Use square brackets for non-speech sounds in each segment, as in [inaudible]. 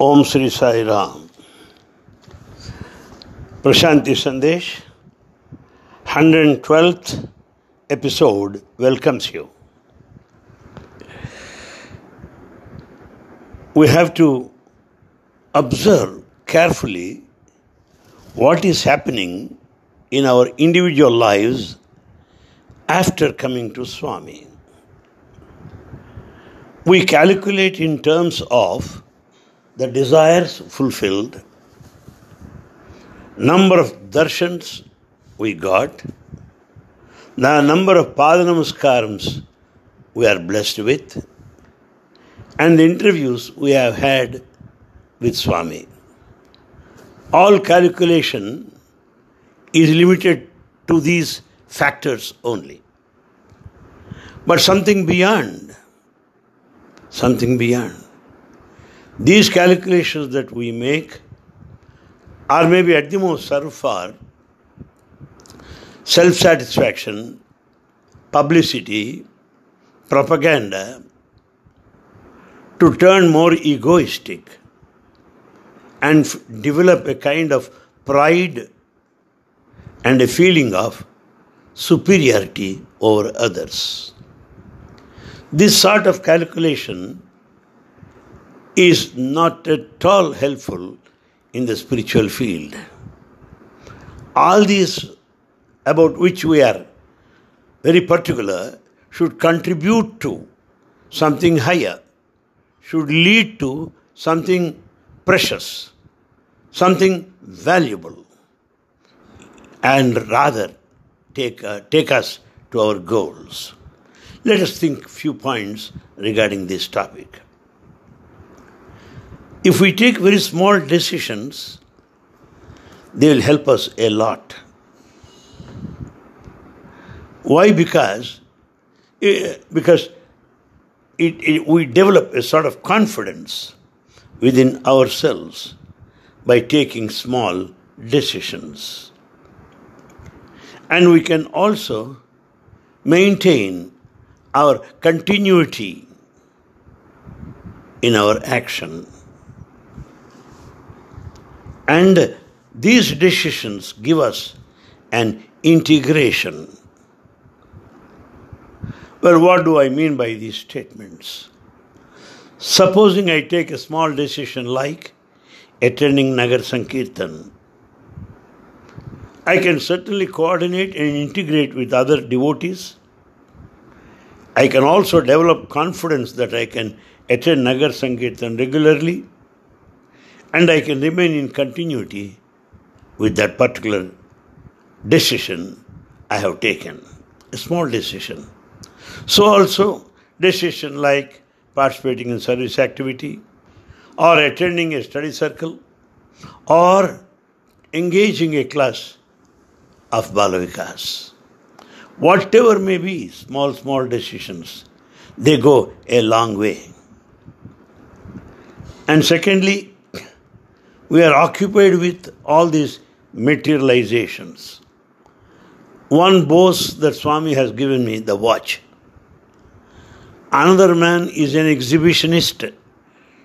Om Shri Sai Ram Prashanti Sandesh, 112th episode welcomes you. We have to observe carefully what is happening in our individual lives after coming to Swami. We calculate in terms of the desires fulfilled number of darshans we got, the number of padanamaskars we are blessed with, and the interviews we have had with Swami. All calculation is limited to these factors only. But something beyond, something beyond. These calculations that we make are maybe at the most serve for self satisfaction, publicity, propaganda, to turn more egoistic and f- develop a kind of pride and a feeling of superiority over others. This sort of calculation is not at all helpful in the spiritual field. All these about which we are very particular should contribute to something higher, should lead to something precious, something valuable, and rather take, uh, take us to our goals. Let us think a few points regarding this topic. If we take very small decisions, they will help us a lot. Why? Because, eh, because it, it, we develop a sort of confidence within ourselves by taking small decisions. And we can also maintain our continuity in our action. And these decisions give us an integration. Well, what do I mean by these statements? Supposing I take a small decision like attending Nagar Sankirtan, I can certainly coordinate and integrate with other devotees. I can also develop confidence that I can attend Nagar Sankirtan regularly and I can remain in continuity with that particular decision I have taken, a small decision. So also decision like participating in service activity or attending a study circle or engaging a class of Balavikas. Whatever may be, small, small decisions, they go a long way. And secondly, we are occupied with all these materializations. One boasts that Swami has given me the watch. Another man is an exhibitionist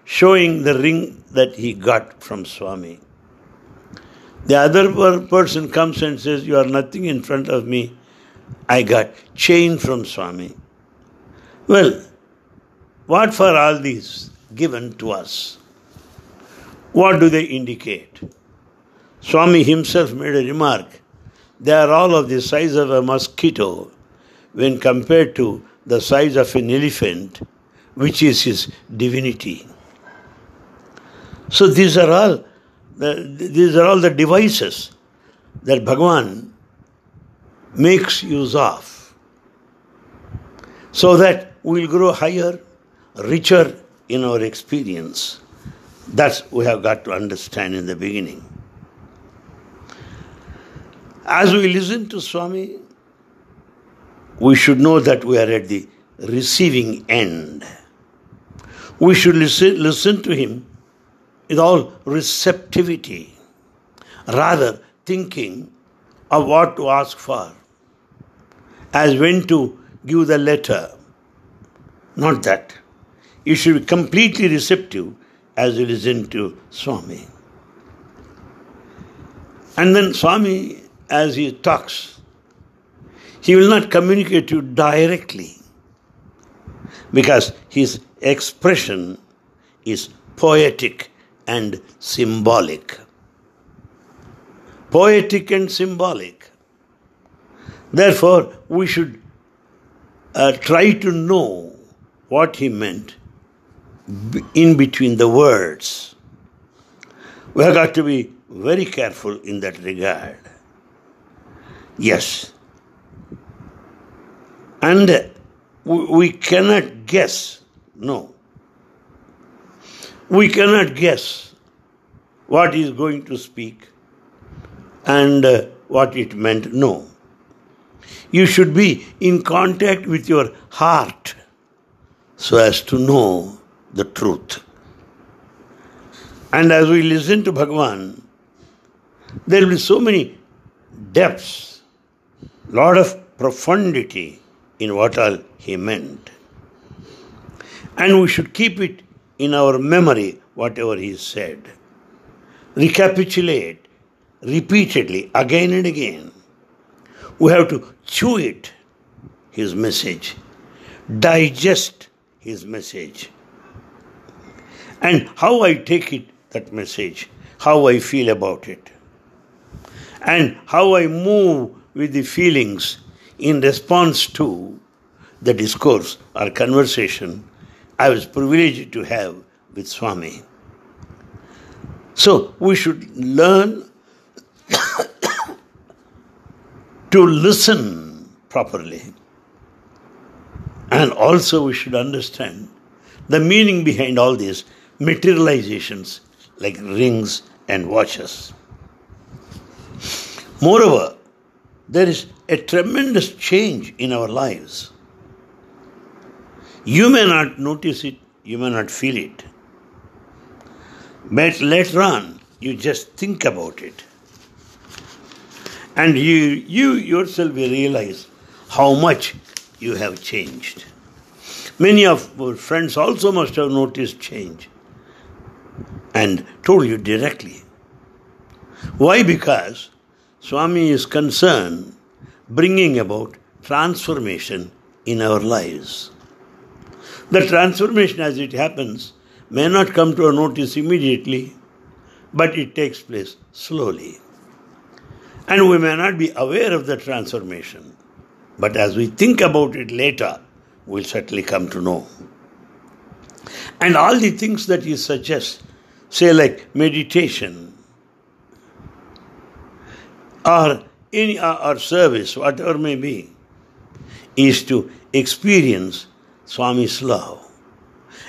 showing the ring that he got from Swami. The other person comes and says, You are nothing in front of me. I got chain from Swami. Well, what for all these given to us? What do they indicate? Swami himself made a remark. They are all of the size of a mosquito when compared to the size of an elephant, which is his divinity. So these are all the, these are all the devices that Bhagavan makes use of so that we will grow higher, richer in our experience. That's we have got to understand in the beginning. As we listen to Swami, we should know that we are at the receiving end. We should listen, listen to him with all receptivity, rather thinking of what to ask for, as when to give the letter. Not that. You should be completely receptive as you listen to Swami. And then Swami, as he talks, he will not communicate to you directly because his expression is poetic and symbolic. Poetic and symbolic. Therefore, we should uh, try to know what he meant in between the words. We have got to be very careful in that regard. Yes. And we cannot guess, no. We cannot guess what is going to speak and uh, what it meant, no. You should be in contact with your heart so as to know the truth. And as we listen to Bhagavan, there will be so many depths, lot of profundity in what all he meant. And we should keep it in our memory, whatever he said. Recapitulate repeatedly, again and again. We have to chew it, his message, digest his message. And how I take it, that message, how I feel about it, and how I move with the feelings in response to the discourse or conversation I was privileged to have with Swami. So we should learn [coughs] to listen properly. And also we should understand the meaning behind all these materializations like rings and watches. Moreover, there is a tremendous change in our lives. You may not notice it, you may not feel it. But later on, you just think about it. And you, you yourself will realize how much you have changed. Many of our friends also must have noticed change and told you directly. Why? Because Swami is concerned bringing about transformation in our lives. The transformation, as it happens, may not come to our notice immediately, but it takes place slowly. And we may not be aware of the transformation, but as we think about it later, we'll certainly come to know. And all the things that he suggest, say like meditation, or any or service, whatever may be, is to experience Swami's love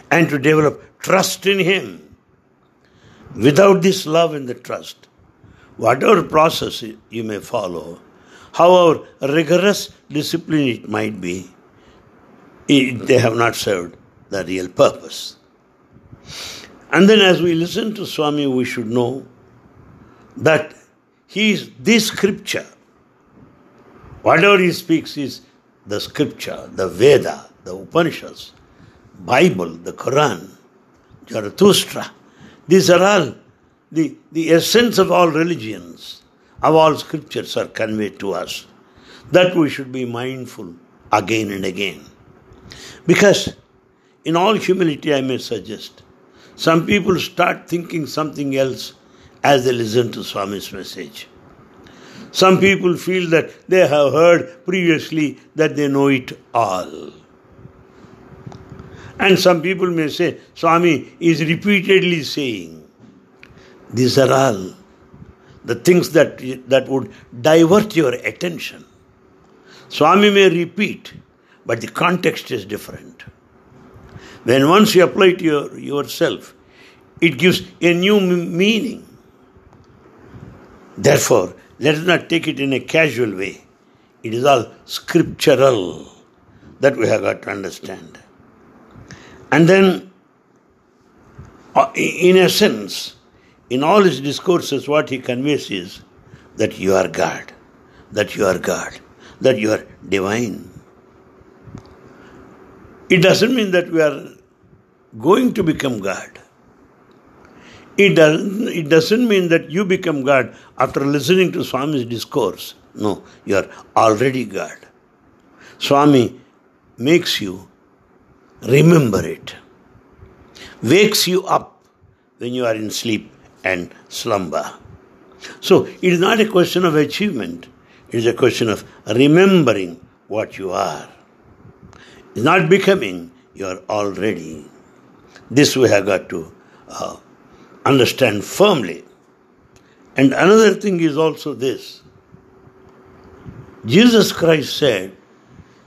and to develop trust in Him. Without this love and the trust, whatever process you may follow, however rigorous discipline it might be, they have not served the real purpose. And then, as we listen to Swami, we should know that he is this scripture. Whatever he speaks is the scripture, the Veda, the Upanishads, Bible, the Quran, Zarathustra. These are all the, the essence of all religions, of all scriptures are conveyed to us. That we should be mindful again and again. Because, in all humility, I may suggest, some people start thinking something else as they listen to Swami's message. Some people feel that they have heard previously that they know it all. And some people may say, Swami is repeatedly saying, these are all the things that, that would divert your attention. Swami may repeat, but the context is different. When once you apply it to your, yourself, it gives a new meaning. Therefore, let us not take it in a casual way. It is all scriptural that we have got to understand. And then, uh, in a sense, in all his discourses, what he conveys is that you are God, that you are God, that you are divine. It doesn't mean that we are going to become God. It doesn't, it doesn't mean that you become God after listening to Swami's discourse. No, you are already God. Swami makes you remember it, wakes you up when you are in sleep and slumber. So it is not a question of achievement, it is a question of remembering what you are. It's not becoming, you are already. This we have got to uh, understand firmly. And another thing is also this Jesus Christ said,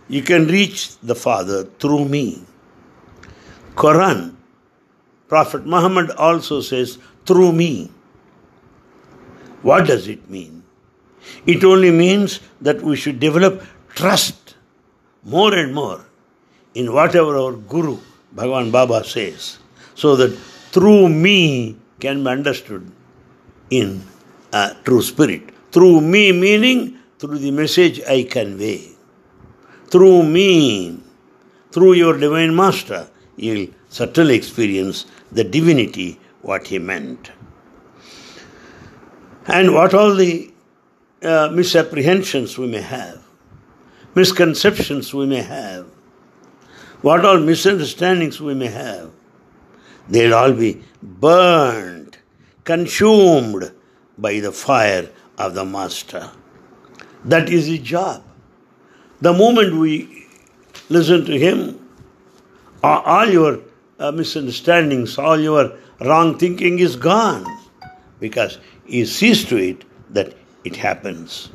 You can reach the Father through me. Quran, Prophet Muhammad also says, through me. What does it mean? It only means that we should develop trust more and more in whatever our Guru, Bhagavan Baba says, so that through me can be understood in a true spirit. Through me meaning through the message I convey. Through me, through your divine master, you'll certainly experience the divinity, what he meant. And what all the uh, misapprehensions we may have, misconceptions we may have, what all misunderstandings we may have, they'll all be burned, consumed by the fire of the Master. That is his job. The moment we listen to him, all your uh, misunderstandings, all your wrong thinking is gone because he sees to it that it happens.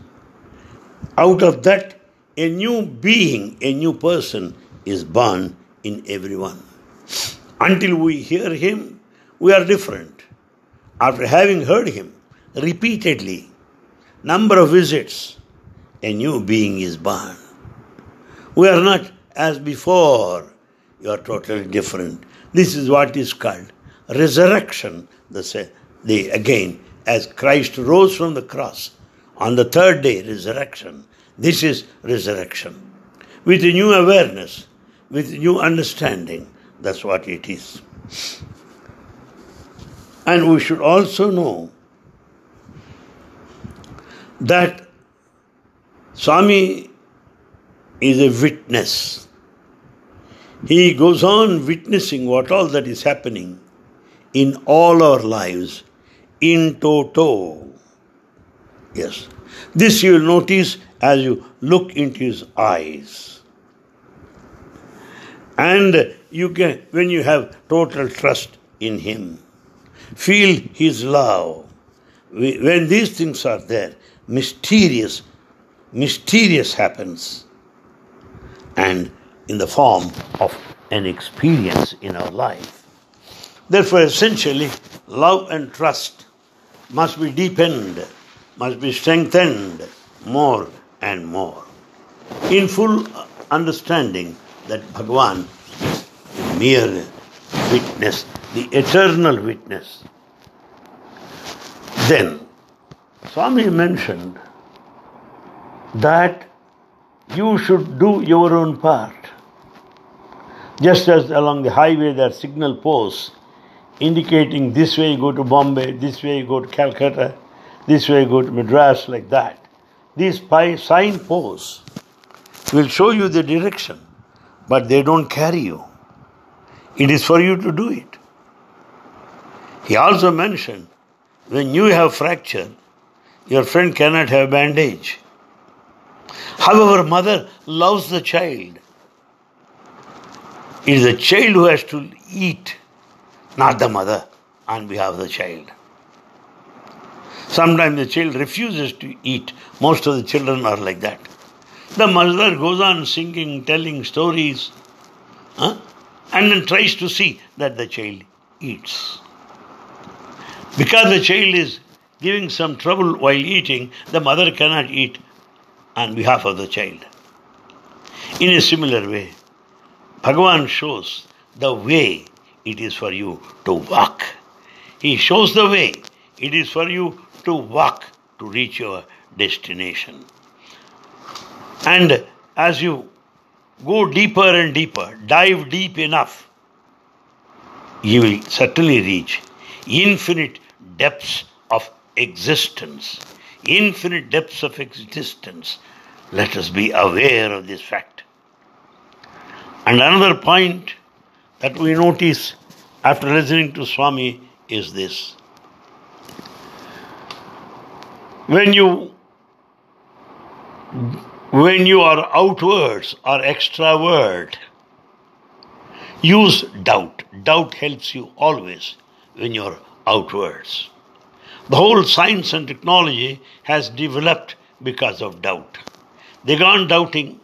Out of that, a new being, a new person is born in everyone. Until we hear him, we are different. After having heard him repeatedly, number of visits, a new being is born. We are not as before. You are totally different. This is what is called resurrection. The, the, again, as Christ rose from the cross on the third day, resurrection. This is resurrection. With a new awareness, with new understanding. That's what it is. And we should also know that Swami is a witness. He goes on witnessing what all that is happening in all our lives in toto. Yes. This you will notice as you look into his eyes. And you can, when you have total trust in him, feel his love. When these things are there, mysterious, mysterious happens. And in the form of an experience in our life. Therefore, essentially, love and trust must be deepened, must be strengthened more and more. In full understanding that Bhagavan is mere witness, the eternal witness. Then, Swami mentioned that you should do your own part. Just as along the highway there are signal posts indicating this way you go to Bombay, this way you go to Calcutta, this way you go to Madras, like that. These sign posts will show you the direction, but they don't carry you. It is for you to do it. He also mentioned when you have fracture, your friend cannot have bandage. However, mother loves the child. It is the child who has to eat, not the mother, on behalf of the child. Sometimes the child refuses to eat. Most of the children are like that. The mother goes on singing, telling stories, huh? and then tries to see that the child eats. Because the child is giving some trouble while eating, the mother cannot eat on behalf of the child. In a similar way, Bhagavan shows the way it is for you to walk. He shows the way it is for you to walk to reach your destination. And as you go deeper and deeper, dive deep enough, you will certainly reach. infinite depths of existence. Infinite depths of existence. Let us be aware of this fact. And another point that we notice after listening to Swami is this. When you when you are outwards or extrovert, use doubt. Doubt helps you always when you're outwards. The whole science and technology has developed because of doubt. They go on doubting,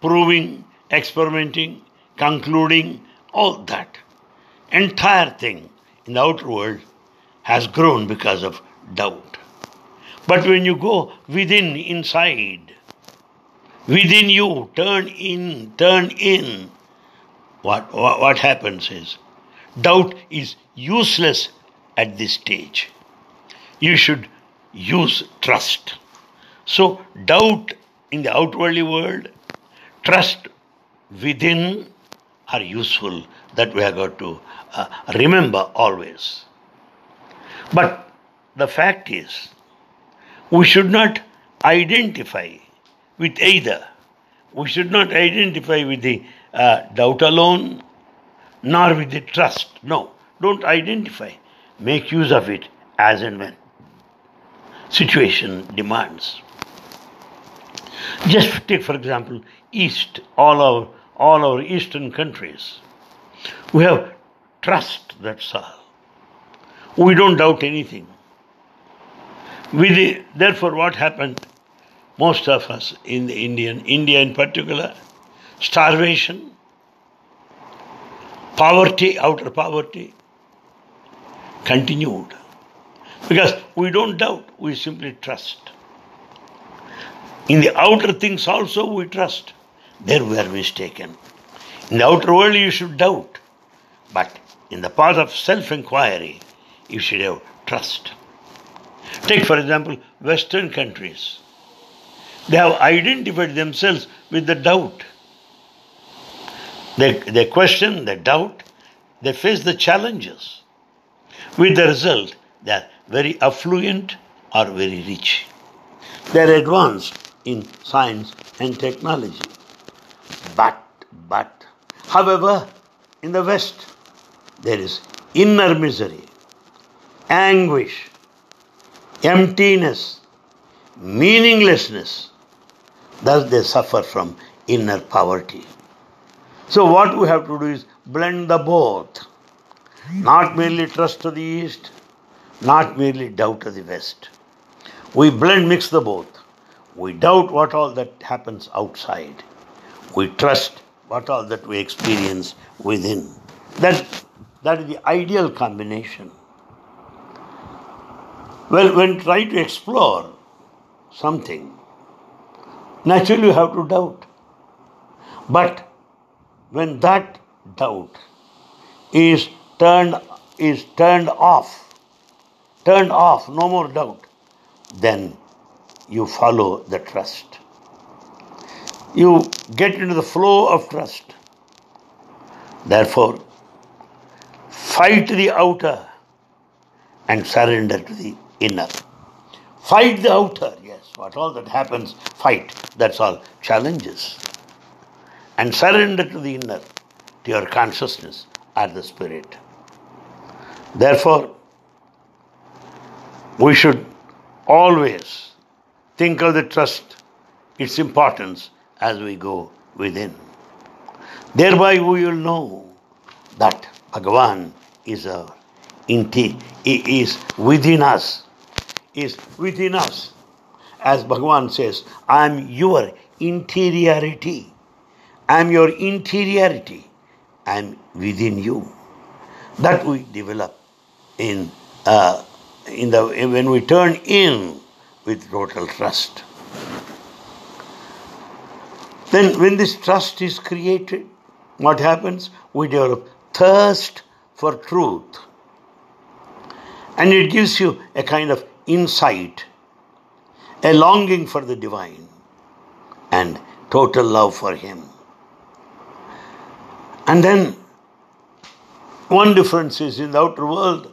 proving, experimenting, concluding, all that. Entire thing in the outer world has grown because of doubt. But when you go within, inside, within you, turn in, turn in, what, what, what happens is doubt is useless at this stage. You should use trust. So, doubt in the outwardly world, trust within are useful that we have got to uh, remember always. But the fact is, we should not identify with either. We should not identify with the uh, doubt alone, nor with the trust. No, don't identify. Make use of it as and when situation demands. Just take, for example, East, all our all our eastern countries. We have trust, that's all. We don't doubt anything. We, therefore, what happened? Most of us in the Indian, India in particular, starvation, poverty, outer poverty, continued. Because we don't doubt, we simply trust. In the outer things also we trust. There we are mistaken. In the outer world you should doubt. But in the path of self inquiry, you should have trust. Take, for example, Western countries. They have identified themselves with the doubt. They, they question, they doubt, they face the challenges. With the result, they are very affluent or very rich. They are advanced in science and technology. But, but, however, in the West, there is inner misery, anguish, emptiness, meaninglessness. Thus they suffer from inner poverty. So what we have to do is blend the both. Not merely trust to the east, not merely doubt to the west. We blend, mix the both. We doubt what all that happens outside. We trust what all that we experience within. That, that is the ideal combination. Well, when try to explore something, naturally you have to doubt. But when that doubt is turned is turned off, turned off, no more doubt, then you follow the trust. You get into the flow of trust. Therefore, fight the outer and surrender to the inner. Fight the outer, what all that happens, fight. That's all. Challenges. And surrender to the inner, to your consciousness or the spirit. Therefore, we should always think of the trust, its importance as we go within. Thereby we will know that Bhagavan is our inti. He is within us is within us. As Bhagavan says, I am your interiority. I am your interiority. I am within you. That we develop in uh, in the when we turn in with total trust. Then, when this trust is created, what happens? We develop thirst for truth. And it gives you a kind of insight, a longing for the divine, and total love for Him. And then, one difference is in the outer world,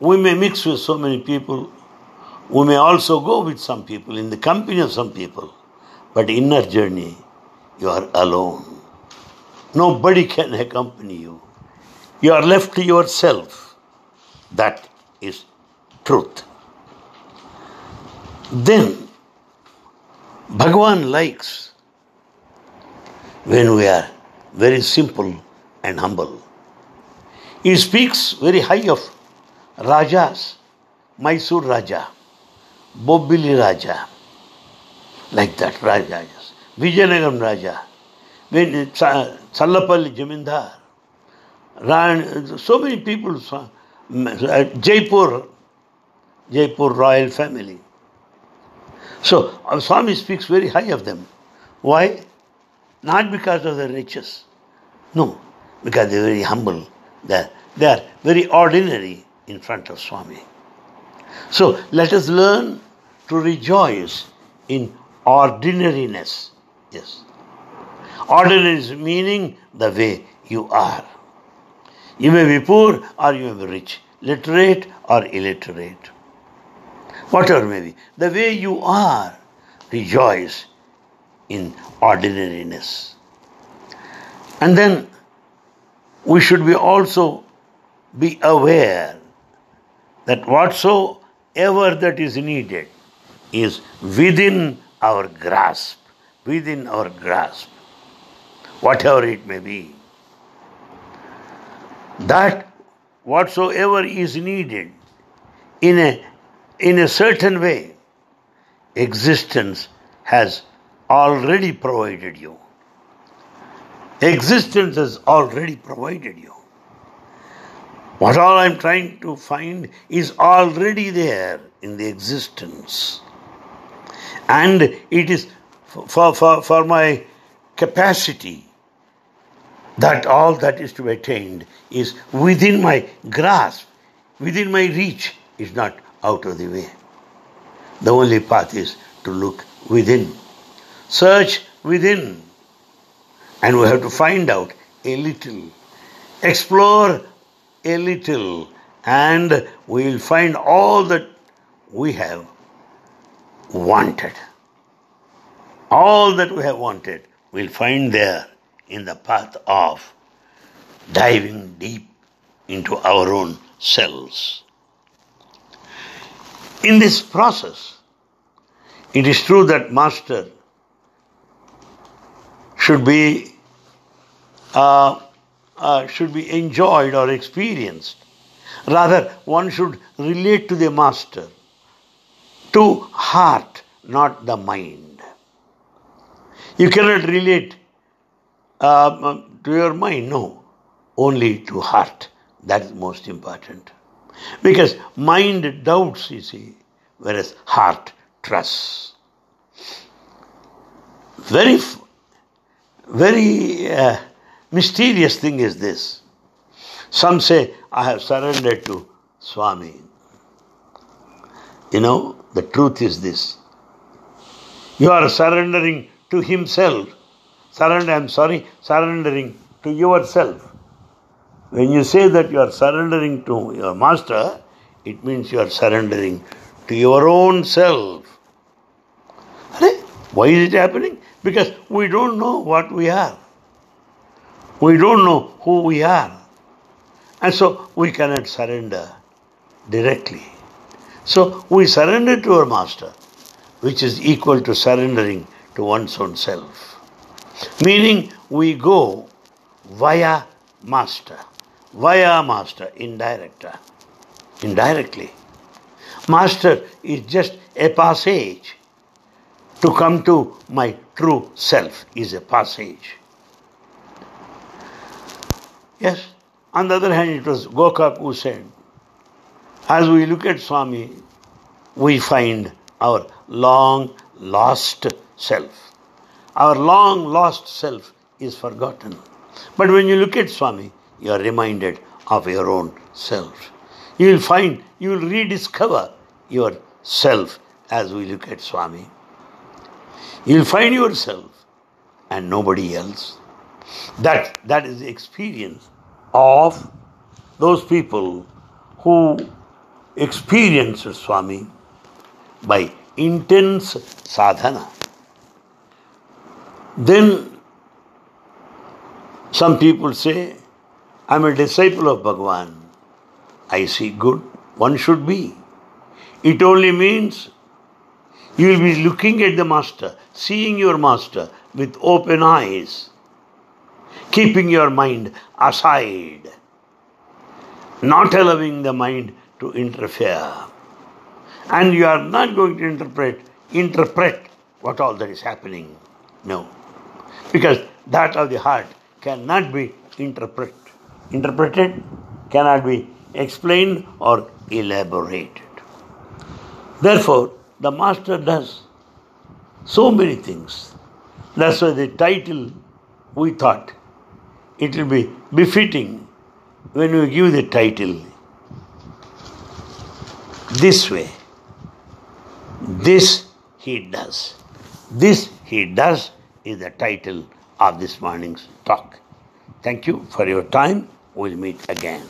We may mix with so many people. We may also go with some people, in the company of some people. But inner journey, you are alone. Nobody can [laughs] accompany you. You are left to yourself. That is truth. Then, Bhagavan likes when we are very simple and humble. He speaks very high of Rajas, Mysore Raja, Bobbili Raja, like that, Rajas, Vijayanagaram Raja, when uh, Challapalli Jamindar, Ran, so many people, uh, Jaipur, Jaipur royal family. So, our Swami speaks very high of them. Why? Not because of their riches. No, because they are very humble. They are, they are very ordinary in front of Swami. So, let us learn to rejoice in ordinariness. Yes. Ordinary is meaning the way you are. You may be poor or you may be rich, literate or illiterate. Whatever may be. The way you are, rejoice in ordinariness. And then we should be also be aware that whatsoever that is needed is within our grasp, within our grasp, whatever it may be. That whatsoever is needed in a, in a certain way, existence has already provided you. Existence has already provided you. What all I'm trying to find is already there in the existence. And it is for, for, for my capacity that all that is to be attained is within my grasp, within my reach, is not out of the way. The only path is to look within, search within, and we have to find out a little, explore a little, and we will find all that we have wanted. All that we have wanted, we'll find there in the path of diving deep into our own selves. In this process, it is true that Master should be uh, uh, should be enjoyed or experienced. Rather, one should relate to the Master, to heart, not the mind. You cannot relate uh, to your mind, no, only to heart. That is most important. Because mind doubts, you see, whereas heart trusts. Very, very uh, mysterious thing is this. Some say, I have surrendered to Swami. You know, the truth is this. You are surrendering to Himself surrender, I'm sorry, surrendering to yourself. When you say that you are surrendering to your master, it means you are surrendering to your own self. Why is it happening? Because we don't know what we are. We don't know who we are. And so we cannot surrender directly. So we surrender to our master, which is equal to surrendering to one's own self. Meaning we go via master, via master, indirector, indirectly. Master is just a passage. To come to my true self is a passage. Yes, on the other hand, it was Gokak who said, as we look at Swami, we find our long lost self. Our long lost self is forgotten. But when you look at Swami, you are reminded of your own self. You will find, you will rediscover yourself as we look at Swami. You will find yourself and nobody else. That, that is the experience of those people who experience Swami by intense sadhana. Then some people say, I'm a disciple of Bhagwan. I see good, one should be. It only means you will be looking at the Master, seeing your Master with open eyes, keeping your mind aside, not allowing the mind to interfere. And you are not going to interpret interpret what all that is happening. No. Because that of the heart cannot be interpret, interpreted, cannot be explained or elaborated. Therefore, the master does so many things. That's why the title we thought it will be befitting when we give the title this way. This he does. This he does is the title of this morning's talk. Thank you for your time. We'll meet again.